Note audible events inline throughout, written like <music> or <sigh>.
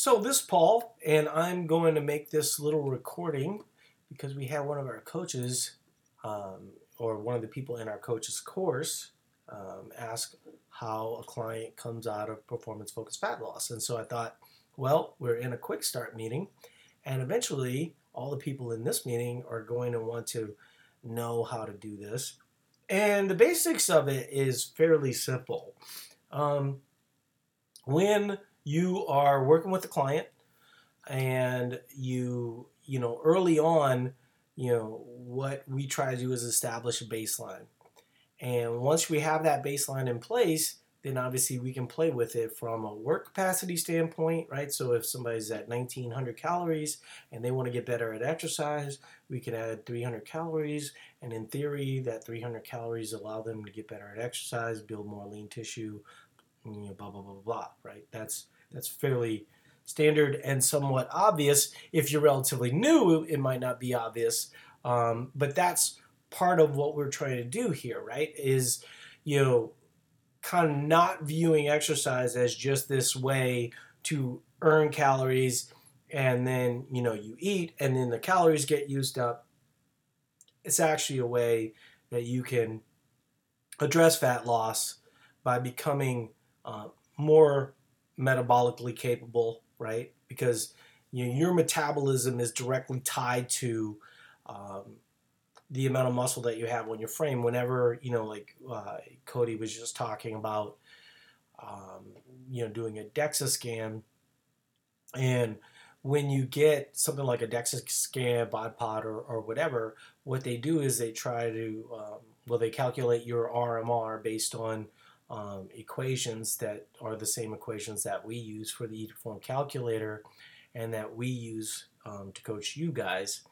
So this Paul, and I'm going to make this little recording because we have one of our coaches, um, or one of the people in our coach's course, um, ask how a client comes out of performance focused fat loss. And so I thought, well, we're in a quick start meeting, and eventually all the people in this meeting are going to want to know how to do this. And the basics of it is fairly simple. Um, when you are working with a client and you, you know, early on, you know, what we try to do is establish a baseline. And once we have that baseline in place, then obviously we can play with it from a work capacity standpoint, right? So if somebody's at 1900 calories and they want to get better at exercise, we can add 300 calories. And in theory, that 300 calories allow them to get better at exercise, build more lean tissue, you know, blah, blah, blah, blah, right? That's, that's fairly standard and somewhat obvious. If you're relatively new, it might not be obvious. Um, but that's part of what we're trying to do here, right? Is, you know, kind of not viewing exercise as just this way to earn calories and then you know you eat and then the calories get used up it's actually a way that you can address fat loss by becoming uh, more metabolically capable right? Because you know, your metabolism is directly tied to um, the amount of muscle that you have on your frame. Whenever you know like uh, cody was just talking about um, you know doing a dexa scan and when you get something like a dexa scan bod pod or, or whatever what they do is they try to um, well they calculate your rmr based on um, equations that are the same equations that we use for the eat calculator and that we use um, to coach you guys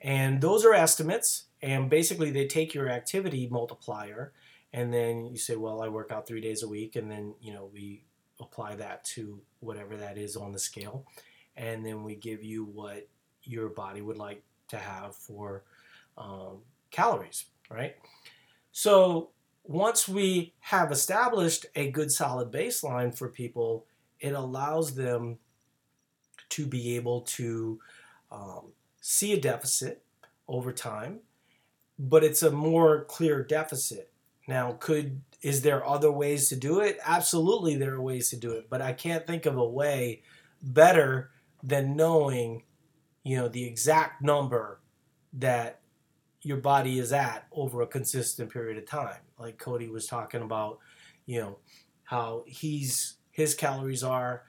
and those are estimates. And basically, they take your activity multiplier, and then you say, well, I work out three days a week, and then you know we apply that to whatever that is on the scale, and then we give you what your body would like to have for um, calories, right? So once we have established a good solid baseline for people, it allows them to be able to um, see a deficit over time, but it's a more clear deficit. Now, could is there other ways to do it? Absolutely, there are ways to do it, but I can't think of a way better than knowing, you know, the exact number that your body is at over a consistent period of time. Like Cody was talking about, you know, how he's his calories are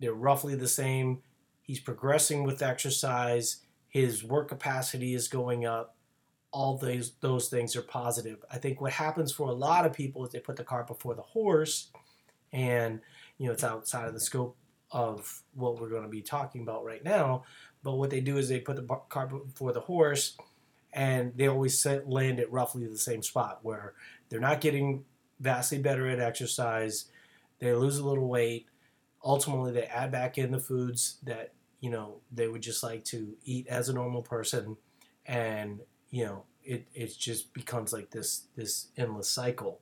they're roughly the same. He's progressing with exercise his work capacity is going up all those those things are positive i think what happens for a lot of people is they put the cart before the horse and you know it's outside of the scope of what we're going to be talking about right now but what they do is they put the cart before the horse and they always land at roughly the same spot where they're not getting vastly better at exercise they lose a little weight ultimately they add back in the foods that you know they would just like to eat as a normal person and you know it it just becomes like this this endless cycle.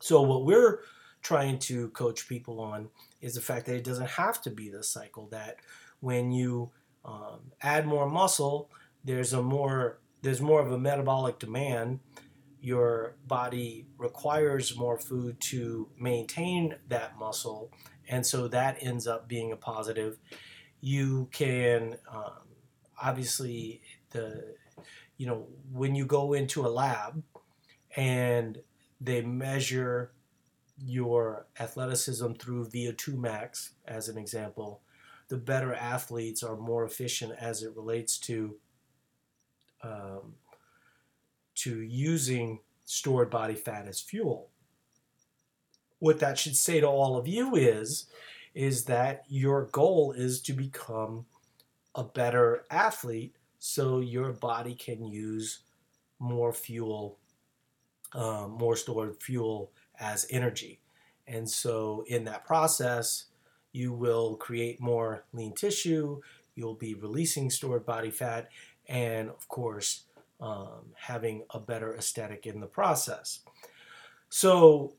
So what we're trying to coach people on is the fact that it doesn't have to be this cycle that when you um, add more muscle there's a more there's more of a metabolic demand. Your body requires more food to maintain that muscle and so that ends up being a positive. You can um, obviously the you know when you go into a lab and they measure your athleticism through VO2 max as an example the better athletes are more efficient as it relates to um, to using stored body fat as fuel what that should say to all of you is is that your goal is to become a better athlete so your body can use more fuel, um, more stored fuel as energy. And so, in that process, you will create more lean tissue, you'll be releasing stored body fat, and of course, um, having a better aesthetic in the process. So,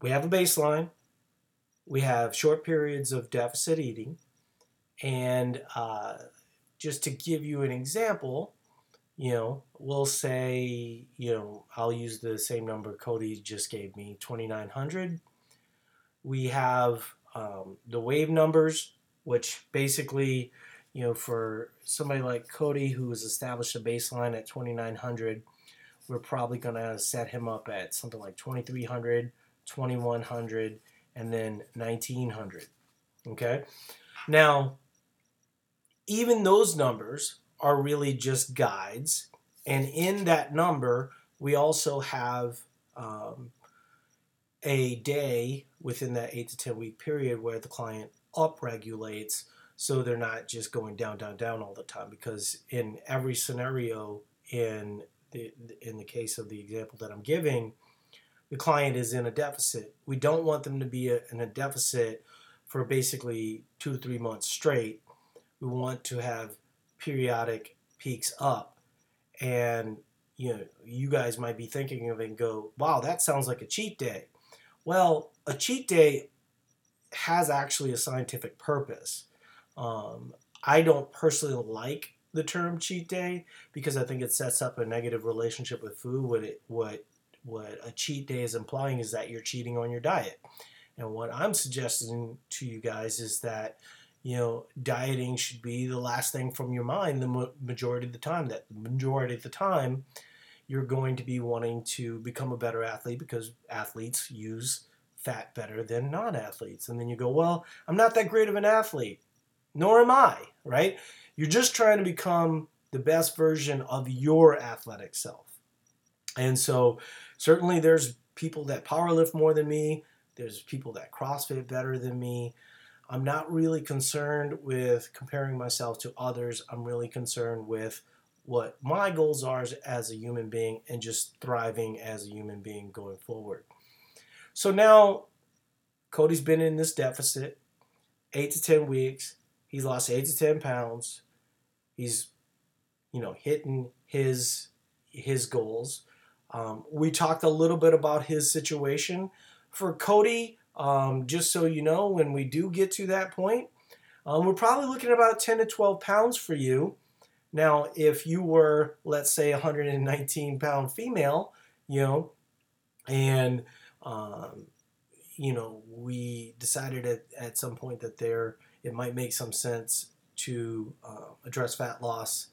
we have a baseline, we have short periods of deficit eating. And uh, just to give you an example, you know, we'll say, you know, I'll use the same number Cody just gave me 2,900. We have um, the wave numbers, which basically, you know, for somebody like Cody who has established a baseline at 2,900, we're probably going to set him up at something like 2,300, 2,100, and then 1900. Okay? Now, even those numbers are really just guides. And in that number, we also have um, a day within that 8 to 10 week period where the client upregulates so they're not just going down, down, down all the time. Because in every scenario, in the, in the case of the example that I'm giving, the client is in a deficit. We don't want them to be a, in a deficit for basically two to three months straight. We want to have periodic peaks up. And you know, you guys might be thinking of it and go, wow, that sounds like a cheat day. Well, a cheat day has actually a scientific purpose. Um, I don't personally like the term cheat day because I think it sets up a negative relationship with food. What it what what a cheat day is implying is that you're cheating on your diet. And what I'm suggesting to you guys is that, you know, dieting should be the last thing from your mind the majority of the time. That the majority of the time, you're going to be wanting to become a better athlete because athletes use fat better than non athletes. And then you go, well, I'm not that great of an athlete, nor am I, right? You're just trying to become the best version of your athletic self. And so certainly there's people that powerlift more than me, there's people that CrossFit better than me. I'm not really concerned with comparing myself to others. I'm really concerned with what my goals are as a human being and just thriving as a human being going forward. So now Cody's been in this deficit eight to 10 weeks. He's lost eight to 10 pounds. He's, you know, hitting his his goals. Um, we talked a little bit about his situation. For Cody, um, just so you know, when we do get to that point, um, we're probably looking at about 10 to 12 pounds for you. Now, if you were, let's say, a 119 pound female, you know, and, um, you know, we decided at, at some point that there, it might make some sense to uh, address fat loss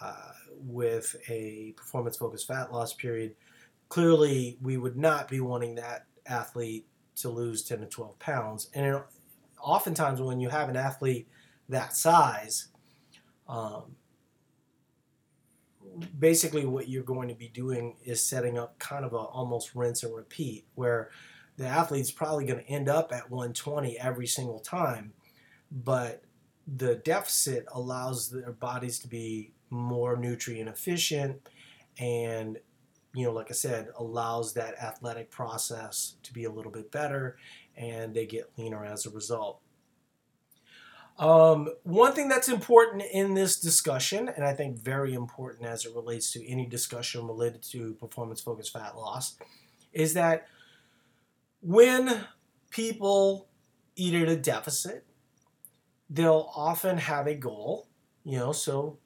uh, with a performance focused fat loss period, clearly we would not be wanting that athlete to lose 10 to 12 pounds. And oftentimes, when you have an athlete that size, um, basically what you're going to be doing is setting up kind of a almost rinse and repeat where the athlete's probably going to end up at 120 every single time but the deficit allows their bodies to be more nutrient efficient and you know like i said allows that athletic process to be a little bit better and they get leaner as a result. Um, one thing that's important in this discussion and i think very important as it relates to any discussion related to performance focused fat loss is that when people eat at a deficit they'll often have a goal you know so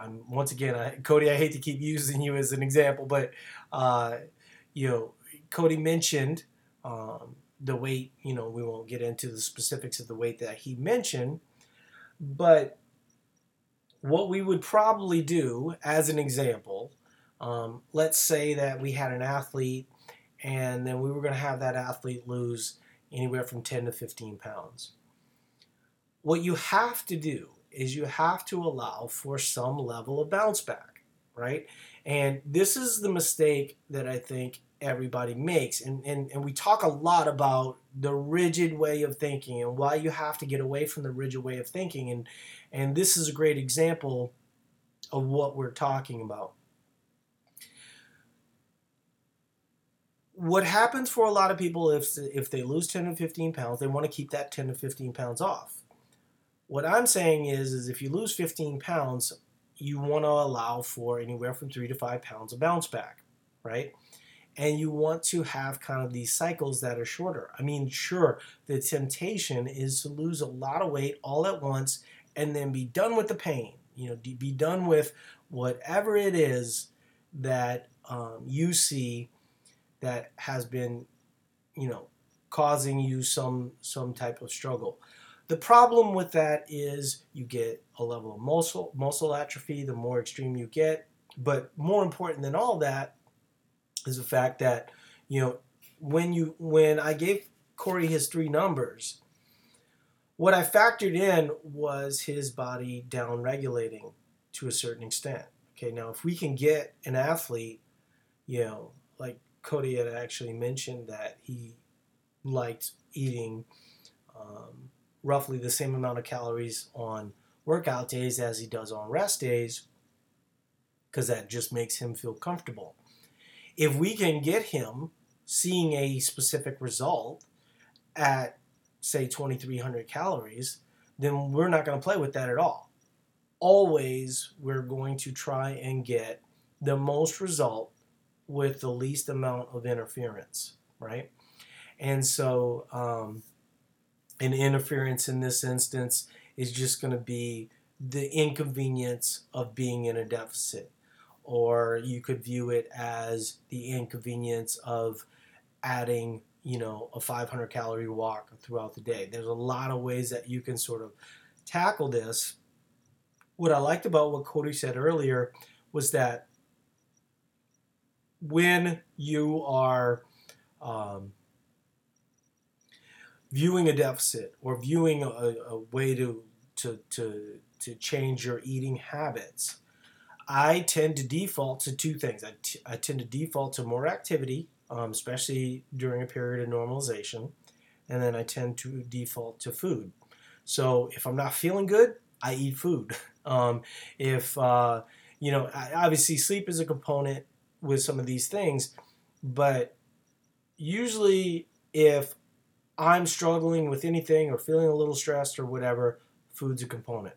I'm once again, I, Cody. I hate to keep using you as an example, but uh, you know, Cody mentioned um, the weight. You know, we won't get into the specifics of the weight that he mentioned, but what we would probably do, as an example, um, let's say that we had an athlete, and then we were going to have that athlete lose anywhere from 10 to 15 pounds. What you have to do is you have to allow for some level of bounce back, right? And this is the mistake that I think everybody makes. And, and, and we talk a lot about the rigid way of thinking and why you have to get away from the rigid way of thinking. And, and this is a great example of what we're talking about. What happens for a lot of people if, if they lose 10 to 15 pounds, they want to keep that 10 to 15 pounds off what I'm saying is, is if you lose 15 pounds, you want to allow for anywhere from three to five pounds of bounce back, right? and you want to have kind of these cycles that are shorter. I mean, sure, the temptation is to lose a lot of weight all at once and then be done with the pain. You know, be done with whatever it is that um, you see that has been, you know, causing you some some type of struggle. The problem with that is you get a level of muscle muscle atrophy the more extreme you get. But more important than all that is the fact that you know when you when I gave Corey his three numbers, what I factored in was his body down regulating to a certain extent. Okay, now if we can get an athlete, you know, like Cody had actually mentioned that he liked eating um, roughly the same amount of calories on workout days as he does on rest days, because that just makes him feel comfortable. If we can get him seeing a specific result at say 2300 calories, then we're not going to play with that at all. Always, we're going to try and get the most result with the least amount of interference, right? And so, um, an interference in this instance is just going to be the inconvenience of being in a deficit. Or you could view it as the inconvenience of adding you know, a 500 calorie walk throughout the day. There's a lot of ways that you can sort of tackle this. What I liked about what Cody said earlier was that when you are um, viewing a deficit or viewing a, a way to, to, to, to change your eating habits, I tend to default to two things. I, t- I tend to default to more activity um, especially during a period of normalization. And then I tend to default to food. So if I'm not feeling good, I eat food. <laughs> Um, if, uh, you know, obviously sleep is a component with some of these things, but usually if I'm struggling with anything or feeling a little stressed or whatever, food's a component.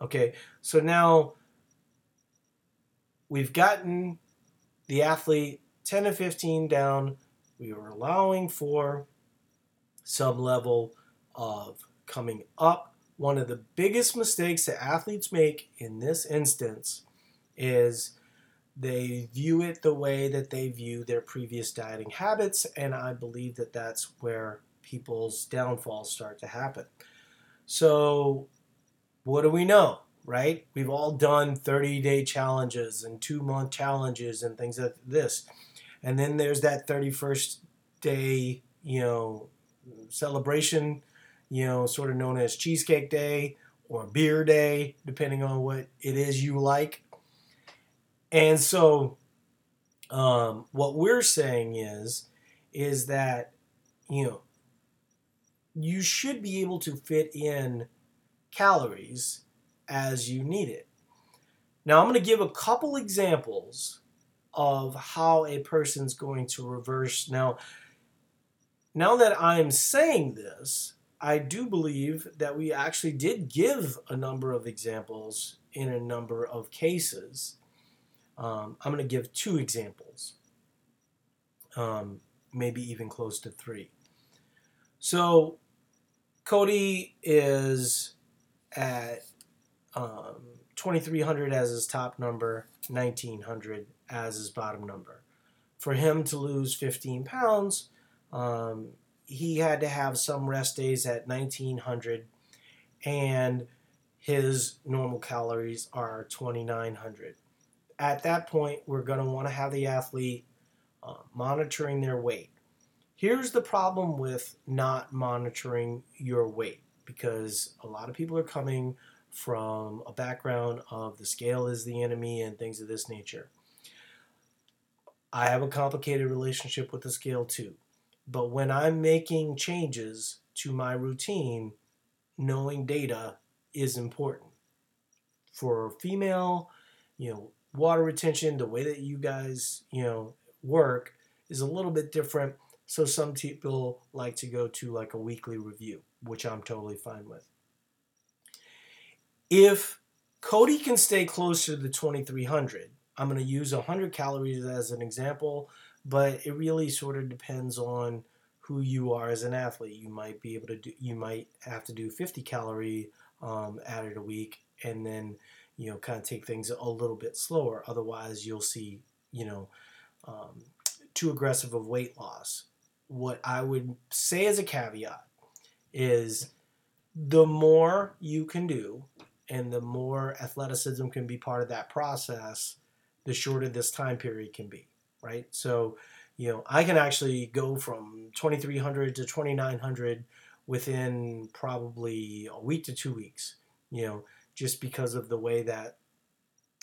Okay, so now we've gotten the athlete 10 to 15 down, we are allowing for some level of coming up. One of the biggest mistakes that athletes make in this instance is they view it the way that they view their previous dieting habits, and I believe that that's where people's downfalls start to happen. So, what do we know, right? We've all done 30 day challenges and two month challenges and things like this. And then there's that 31st day, you know, celebration, you know, sort of known as Cheesecake Day or Beer Day, depending on what it is you like. And so, um, what we're saying is, is that, you know, you should be able to fit in calories as you need it. Now, I'm going to give a couple examples of how a person's going to reverse. Now, now that I'm saying this, I do believe that we actually did give a number of examples in a number of cases. Um, I'm going to give two examples, um, maybe even close to three. So, Cody is at um, 2300 as his top number, 1900 as his bottom number. For him to lose 15 pounds, um, he had to have some rest days at 1900, and his normal calories are 2900. At that point, we're going to want to have the athlete uh, monitoring their weight. Here's the problem with not monitoring your weight because a lot of people are coming from a background of the scale is the enemy and things of this nature. I have a complicated relationship with the scale too. But when I'm making changes to my routine, knowing data is important. For female, you know, water retention, the way that you guys, you know, work is a little bit different. So some people like to go to like a weekly review, which I'm totally fine with. If Cody can stay close to the 2300, I'm going to use 100 calories as an example but it really sort of depends on who you are as an athlete. You might be able to do, you might have to do 50 calorie um, added a week, and then you know kind of take things a little bit slower. Otherwise, you'll see you know um, too aggressive of weight loss. What I would say as a caveat is the more you can do and the more athleticism can be part of that process, the shorter this time period can be, right? So, you know, I can actually go from 2300 to 2900 within probably a week to two weeks, you know, just because of the way that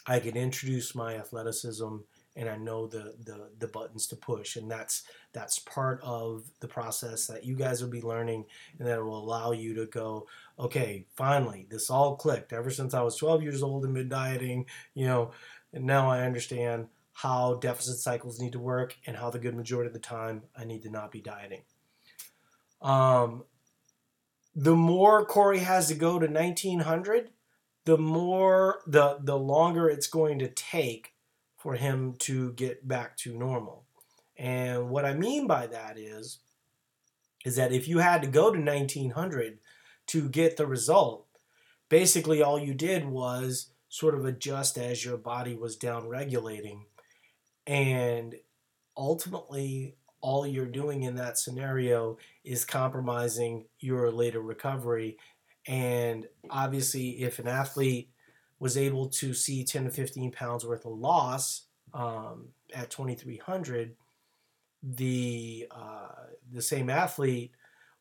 I can introduce my athleticism and I know the, the the buttons to push, and that's that's part of the process that you guys will be learning, and that will allow you to go, okay, finally, this all clicked. Ever since I was 12 years old and been dieting, you know, and now I understand how deficit cycles need to work and how the good majority of the time I need to not be dieting. Um, the more Corey has to go to 1900, the more the the longer it's going to take for him to get back to normal. And what I mean by that is is that if you had to go to 1900 to get the result, basically all you did was sort of adjust as your body was down regulating. And ultimately, all you're doing in that scenario is compromising your later recovery. And obviously, if an athlete was able to see 10 to 15 pounds worth of loss um, at 2300 the uh, the same athlete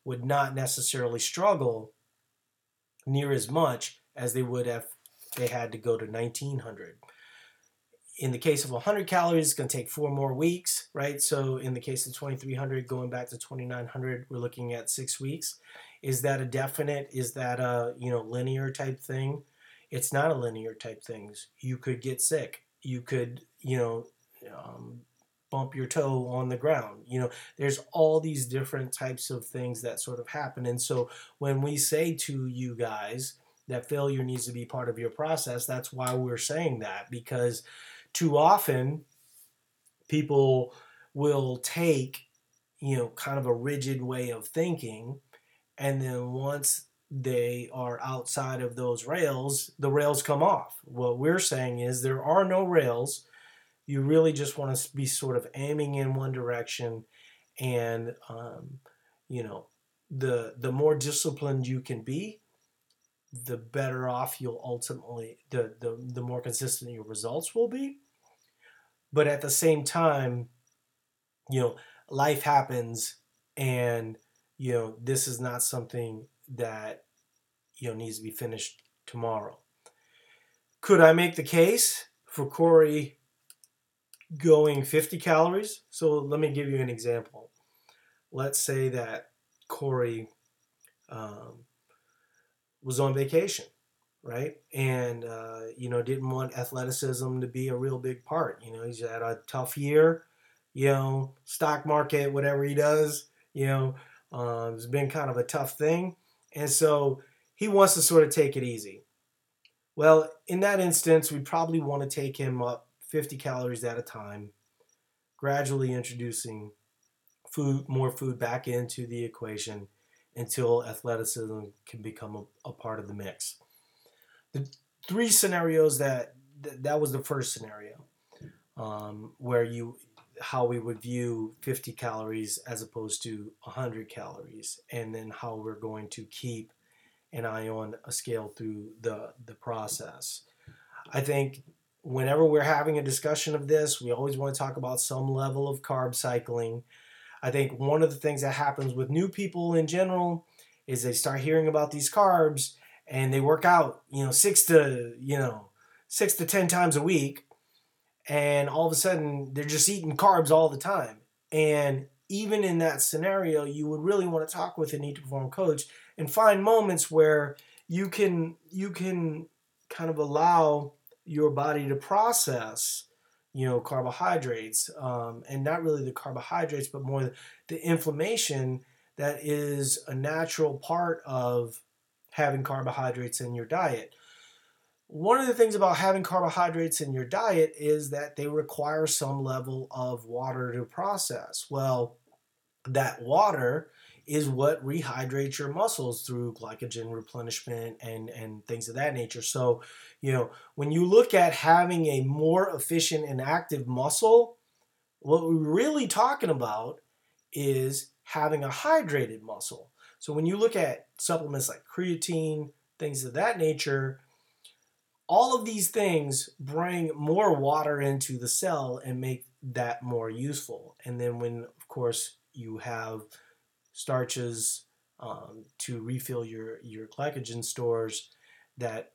would not necessarily struggle near as much as they would if they had to go to 1900 in the case of 100 calories it's going to take four more weeks right? So in the case of 2300 going back to 2900 we're looking at six weeks. Is that a definite is that a you know linear type thing it's not a linear type things. You could get sick. You could, you know, um, bump your toe on the ground. You know, there's all these different types of things that sort of happen. And so when we say to you guys that failure needs to be part of your process, that's why we're saying that because too often people will take, you know, kind of a rigid way of thinking. And then once they are outside of those rails, the rails come off. What we're saying is there are no rails. You really just want to be sort of aiming in one direction, and um, you know, the the more disciplined you can be, the better off you'll ultimately the the the more consistent your results will be. But at the same time, you know, life happens, and you know, this is not something that you know needs to be finished tomorrow. Could I make the case for Corey going 50 calories? So let me give you an example. Let's say that Corey um, was on vacation, right? And, uh, you know, didn't want athleticism to be a real big part. You know, he's had a tough year, you know, stock market, whatever he does, you know, uh, it's been kind of a tough thing. And so he wants to sort of take it easy. Well, in that instance, we probably want to take him up 50 calories at a time, gradually introducing food, more food back into the equation until athleticism can become a, a part of the mix. The three scenarios that that was the first scenario um, where you how we would view 50 calories as opposed to 100 calories and then how we're going to keep an eye on a scale through the the process. I think whenever we're having a discussion of this we always want to talk about some level of carb cycling. I think one of the things that happens with new people in general is they start hearing about these carbs and they work out you know six to you know six to ten times a week and all of a sudden they're just eating carbs all the time. And even in that scenario, you would really want to talk with an eat to perform coach and find moments where you can you can kind of allow your body to process you know carbohydrates um, and not really the carbohydrates but more the inflammation that is a natural part of having carbohydrates in your diet one of the things about having carbohydrates in your diet is that they require some level of water to process. Well, that water is what rehydrates your muscles through glycogen replenishment and, and things of that nature. So, you know, when you look at having a more efficient and active muscle, what we're really talking about is having a hydrated muscle. So when you look at supplements like creatine, things of that nature, all of these things bring more water into the cell and make that more useful. And then when, of course, you have starches um, to refill your your glycogen stores, that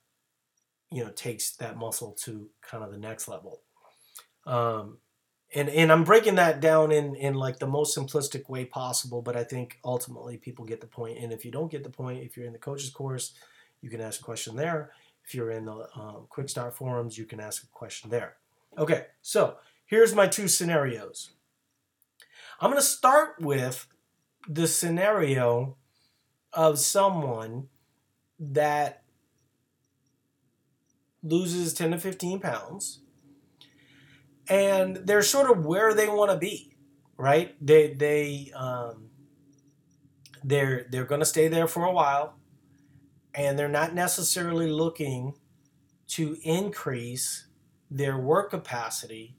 you know takes that muscle to kind of the next level. Um, and and I'm breaking that down in in like the most simplistic way possible, but I think ultimately people get the point. And if you don't get the point, if you're in the coaches course, you can ask a question there. If you're in the um, Quick Start forums, you can ask a question there. Okay, so here's my two scenarios. I'm going to start with the scenario of someone that loses 10 to 15 pounds and they're sort of where they want to be right they they um, they're they're going to stay there for a while and they're not necessarily looking to increase their work capacity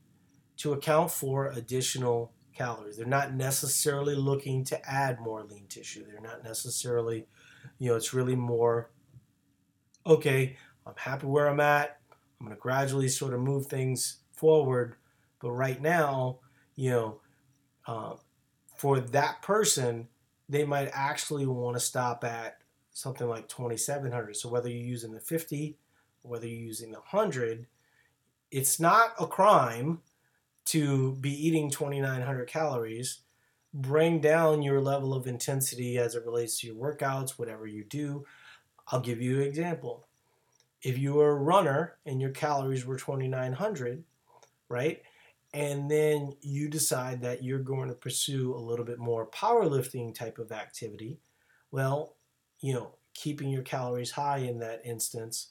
to account for additional calories. They're not necessarily looking to add more lean tissue. They're not necessarily, you know, it's really more, okay, I'm happy where I'm at. I'm going to gradually sort of move things forward. But right now, you know, uh, for that person, they might actually want to stop at something like 2700. So whether you're using the 50, whether you're using the 100, it's not a crime to be eating 2900 calories. Bring down your level of intensity as it relates to your workouts, whatever you do. I'll give you an example. If you were a runner and your calories were 2900, right? And then you decide that you're going to pursue a little bit more powerlifting type of activity, well, you know, keeping your calories high in that instance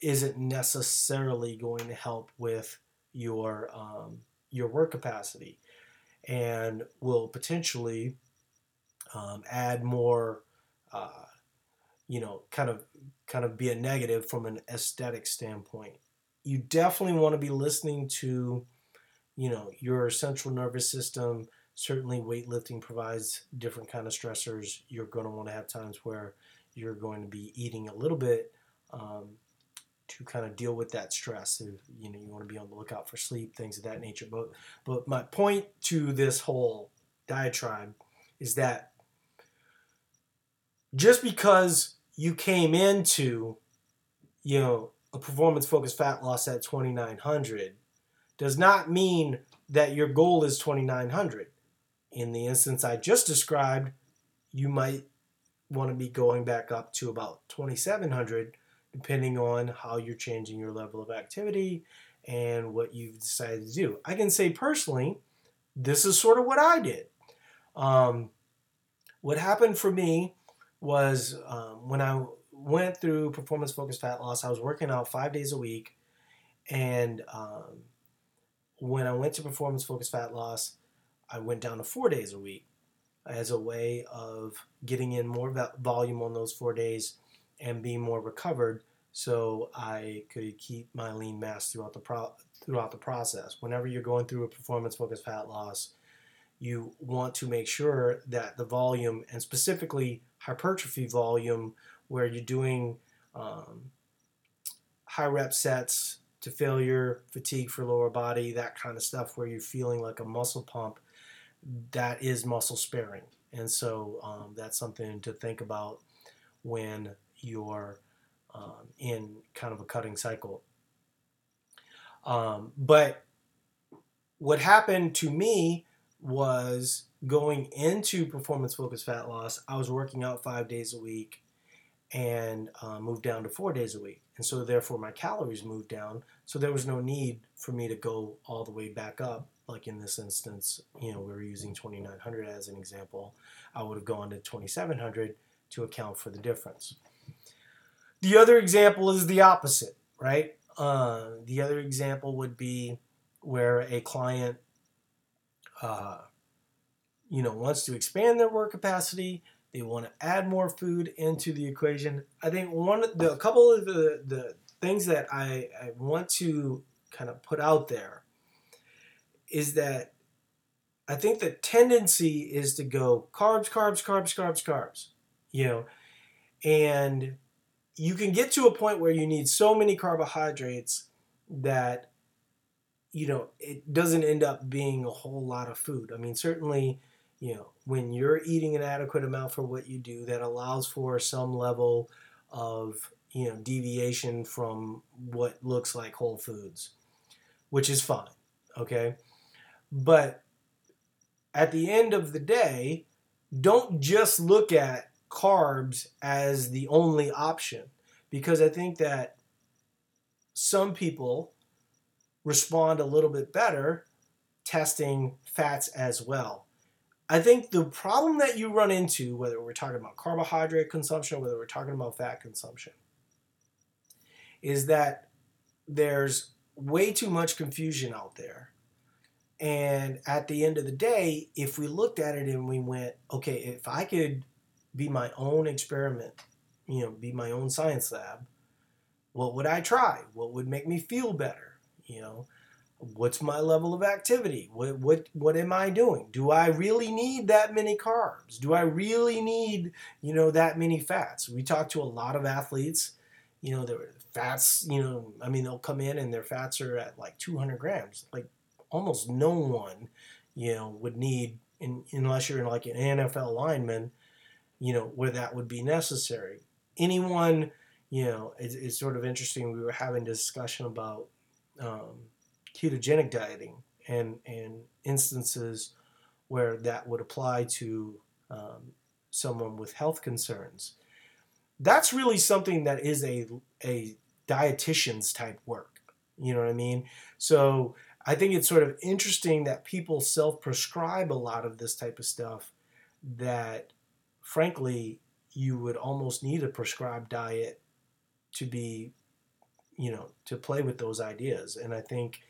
isn't necessarily going to help with your um, your work capacity, and will potentially um, add more, uh, you know, kind of kind of be a negative from an aesthetic standpoint. You definitely want to be listening to, you know, your central nervous system certainly weightlifting provides different kind of stressors. You're going to want to have times where you're going to be eating a little bit um, to kind of deal with that stress if, you know you want to be on the lookout for sleep things of that nature. But but my point to this whole diatribe is that just because you came into you know a performance focused fat loss at 2900 does not mean that your goal is 2900 in the instance I just described, you might want to be going back up to about 2700 depending on how you're changing your level of activity and what you've decided to do. I can say personally, this is sort of what I did. Um, what happened for me was um, when I went through performance focused fat loss, I was working out five days a week. And um, when I went to performance focused fat loss, I went down to four days a week as a way of getting in more volume on those four days and being more recovered so I could keep my lean mass throughout the pro- throughout the process. Whenever you're going through a performance focused fat loss, you want to make sure that the volume and specifically hypertrophy volume where you're doing um, high rep sets to failure, fatigue for lower body, that kind of stuff where you're feeling like a muscle pump that is muscle sparing. And so um, that's something to think about when you're um, in kind of a cutting cycle. Um, but what happened to me was going into performance focused fat loss, I was working out five days a week and uh, moved down to four days a week. And so, therefore, my calories moved down. So, there was no need for me to go all the way back up like in this instance, you know, we were using 2900 as an example, I would have gone to 2700 to account for the difference. The other example is the opposite. right? Uh, the other example would be where a client, uh, you know, wants to expand their work capacity. They want to add more food into the equation. I think one the a couple of the the things that I, I want to kind of put out there is that I think the tendency is to go carbs, carbs, carbs, carbs, carbs, you know, and you can get to a point where you need so many carbohydrates that you know it doesn't end up being a whole lot of food. I mean, certainly, you know, when you're eating an adequate amount for what you do, that allows for some level of you know deviation from what looks like whole foods, which is fine. Okay, but at the end of the day, don't just look at carbs as the only option because I think that some people respond a little bit better testing fats as well. I think the problem that you run into, whether we're talking about carbohydrate consumption, whether we're talking about fat consumption, is that there's way too much confusion out there and at the end of the day, if we looked at it and we went, okay, if I could be my own experiment, you know, be my own science lab, what would I try? What would make me feel better? You know, what's my level of activity? What what what am I doing? Do I really need that many carbs? Do I really need, you know, that many fats? We talk to a lot of athletes, you know, their fats, you know, I mean, they'll come in and their fats are at like 200 grams. Like almost no one, you know, would need, in, unless you're in like an NFL lineman, you know, where that would be necessary. Anyone, you know, it's, it's sort of interesting. We were having a discussion about um, ketogenic dieting and and instances where that would apply to um, someone with health concerns. That's really something that is a a dietitian's type work. You know what I mean? So I think it's sort of interesting that people self prescribe a lot of this type of stuff that, frankly, you would almost need a prescribed diet to be, you know, to play with those ideas. And I think,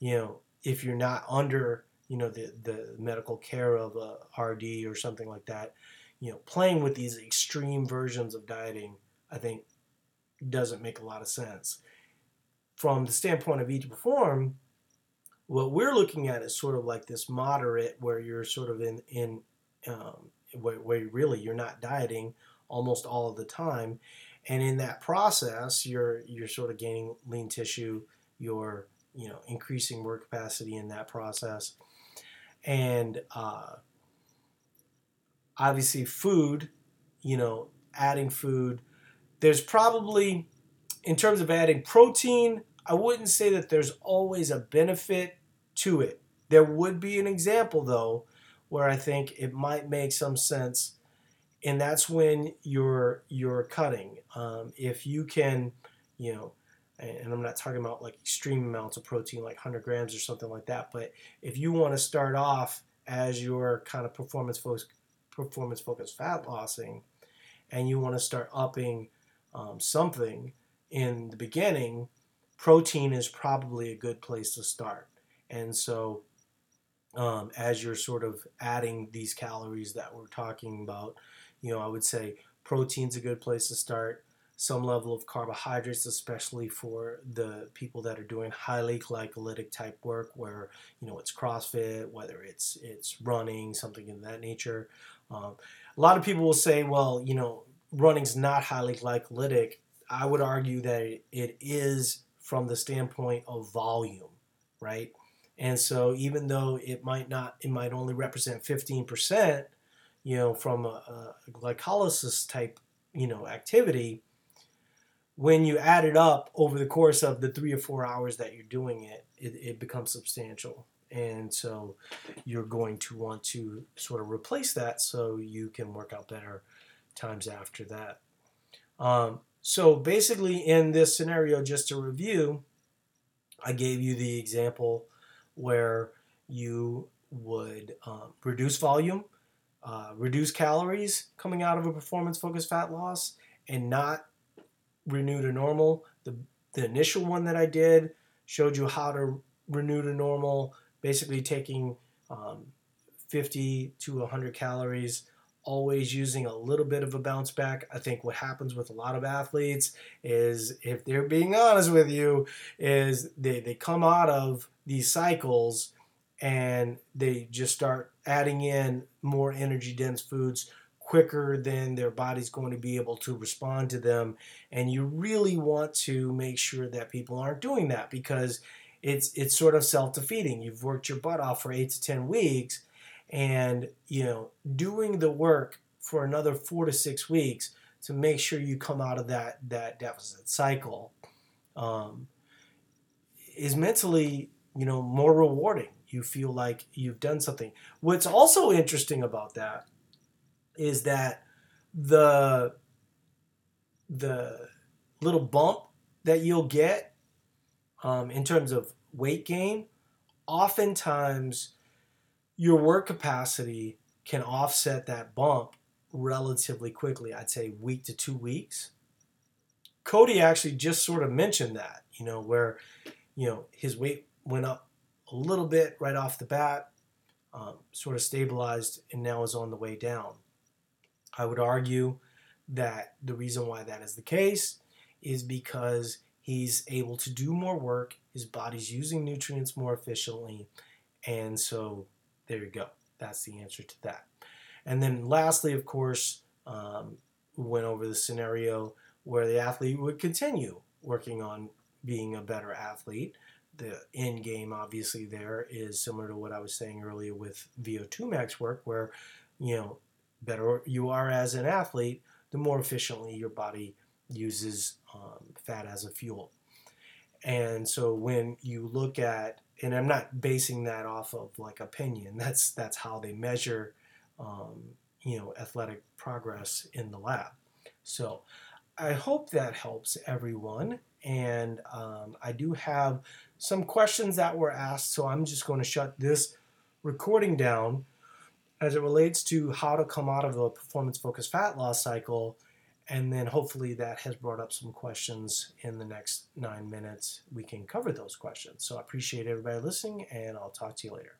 you know, if you're not under, you know, the, the medical care of a RD or something like that, you know, playing with these extreme versions of dieting, I think doesn't make a lot of sense. From the standpoint of to Perform, what we're looking at is sort of like this moderate where you're sort of in in um, where, where really you're not dieting almost all of the time. And in that process you're you're sort of gaining lean tissue you're you know increasing work capacity in that process. And uh, obviously food you know adding food there's probably in terms of adding protein i wouldn't say that there's always a benefit to it. There would be an example though where I think it might make some sense, and that's when you're you're cutting. Um, if you can, you know, and I'm not talking about like extreme amounts of protein, like 100 grams or something like that, but if you want to start off as your kind of performance focused performance focused fat lossing, and you want to start upping um, something in the beginning, protein is probably a good place to start. And so, um, as you're sort of adding these calories that we're talking about, you know, I would say protein's a good place to start. Some level of carbohydrates, especially for the people that are doing highly glycolytic type work, where you know it's CrossFit, whether it's it's running, something in that nature. Um, a lot of people will say, well, you know, running's not highly glycolytic. I would argue that it is from the standpoint of volume, right? And so even though it might not, it might only represent 15%, you know, from a, a glycolysis type, you know, activity, when you add it up over the course of the three or four hours that you're doing it, it, it becomes substantial. And so you're going to want to sort of replace that so you can work out better times after that. Um, so basically, in this scenario, just to review, I gave you the example where you would um, reduce volume, uh, reduce calories coming out of a performance focused fat loss, and not renew to normal. The the initial one that I did showed you how to renew to normal, basically taking um, 50 to 100 calories, always using a little bit of a bounce back. I think what happens with a lot of athletes is, if they're being honest with you, is they, they come out of these cycles and they just start adding in more energy dense foods quicker than their body's going to be able to respond to them. And you really want to make sure that people aren't doing that because it's it's sort of self-defeating. You've worked your butt off for 8 to 10 weeks and you know doing the work for another 4 to 6 weeks to make sure you come out of that that deficit cycle um, is mentally you know more rewarding. You feel like you've done something. What's also interesting about that is that the the little bump that you'll get um, in terms of weight gain oftentimes your work capacity can offset that bump relatively quickly. I'd say week to two weeks. Cody actually just sort of mentioned that you know where you know his weight went up a little bit right off the bat um, sort of stabilized and now is on the way down I would argue that the reason why that is the case is because he's able to do more work, his body's using nutrients more efficiently, and so there you go. That's the answer to that. And then lastly, of course, um, we went over the scenario where the athlete would continue working on being a better athlete. The end game, obviously, there is similar to what I was saying earlier with VO2 max work, where you know better you are as an athlete, the more efficiently your body uses um, fat as a fuel. And so when you look at, and I'm not basing that off of like opinion. That's that's how they measure, um, you know, athletic progress in the lab. So I hope that helps everyone. And um, I do have some questions that were asked, so I'm just going to shut this recording down as it relates to how to come out of a performance focused fat loss cycle. And then hopefully that has brought up some questions in the next nine minutes. We can cover those questions. So I appreciate everybody listening, and I'll talk to you later.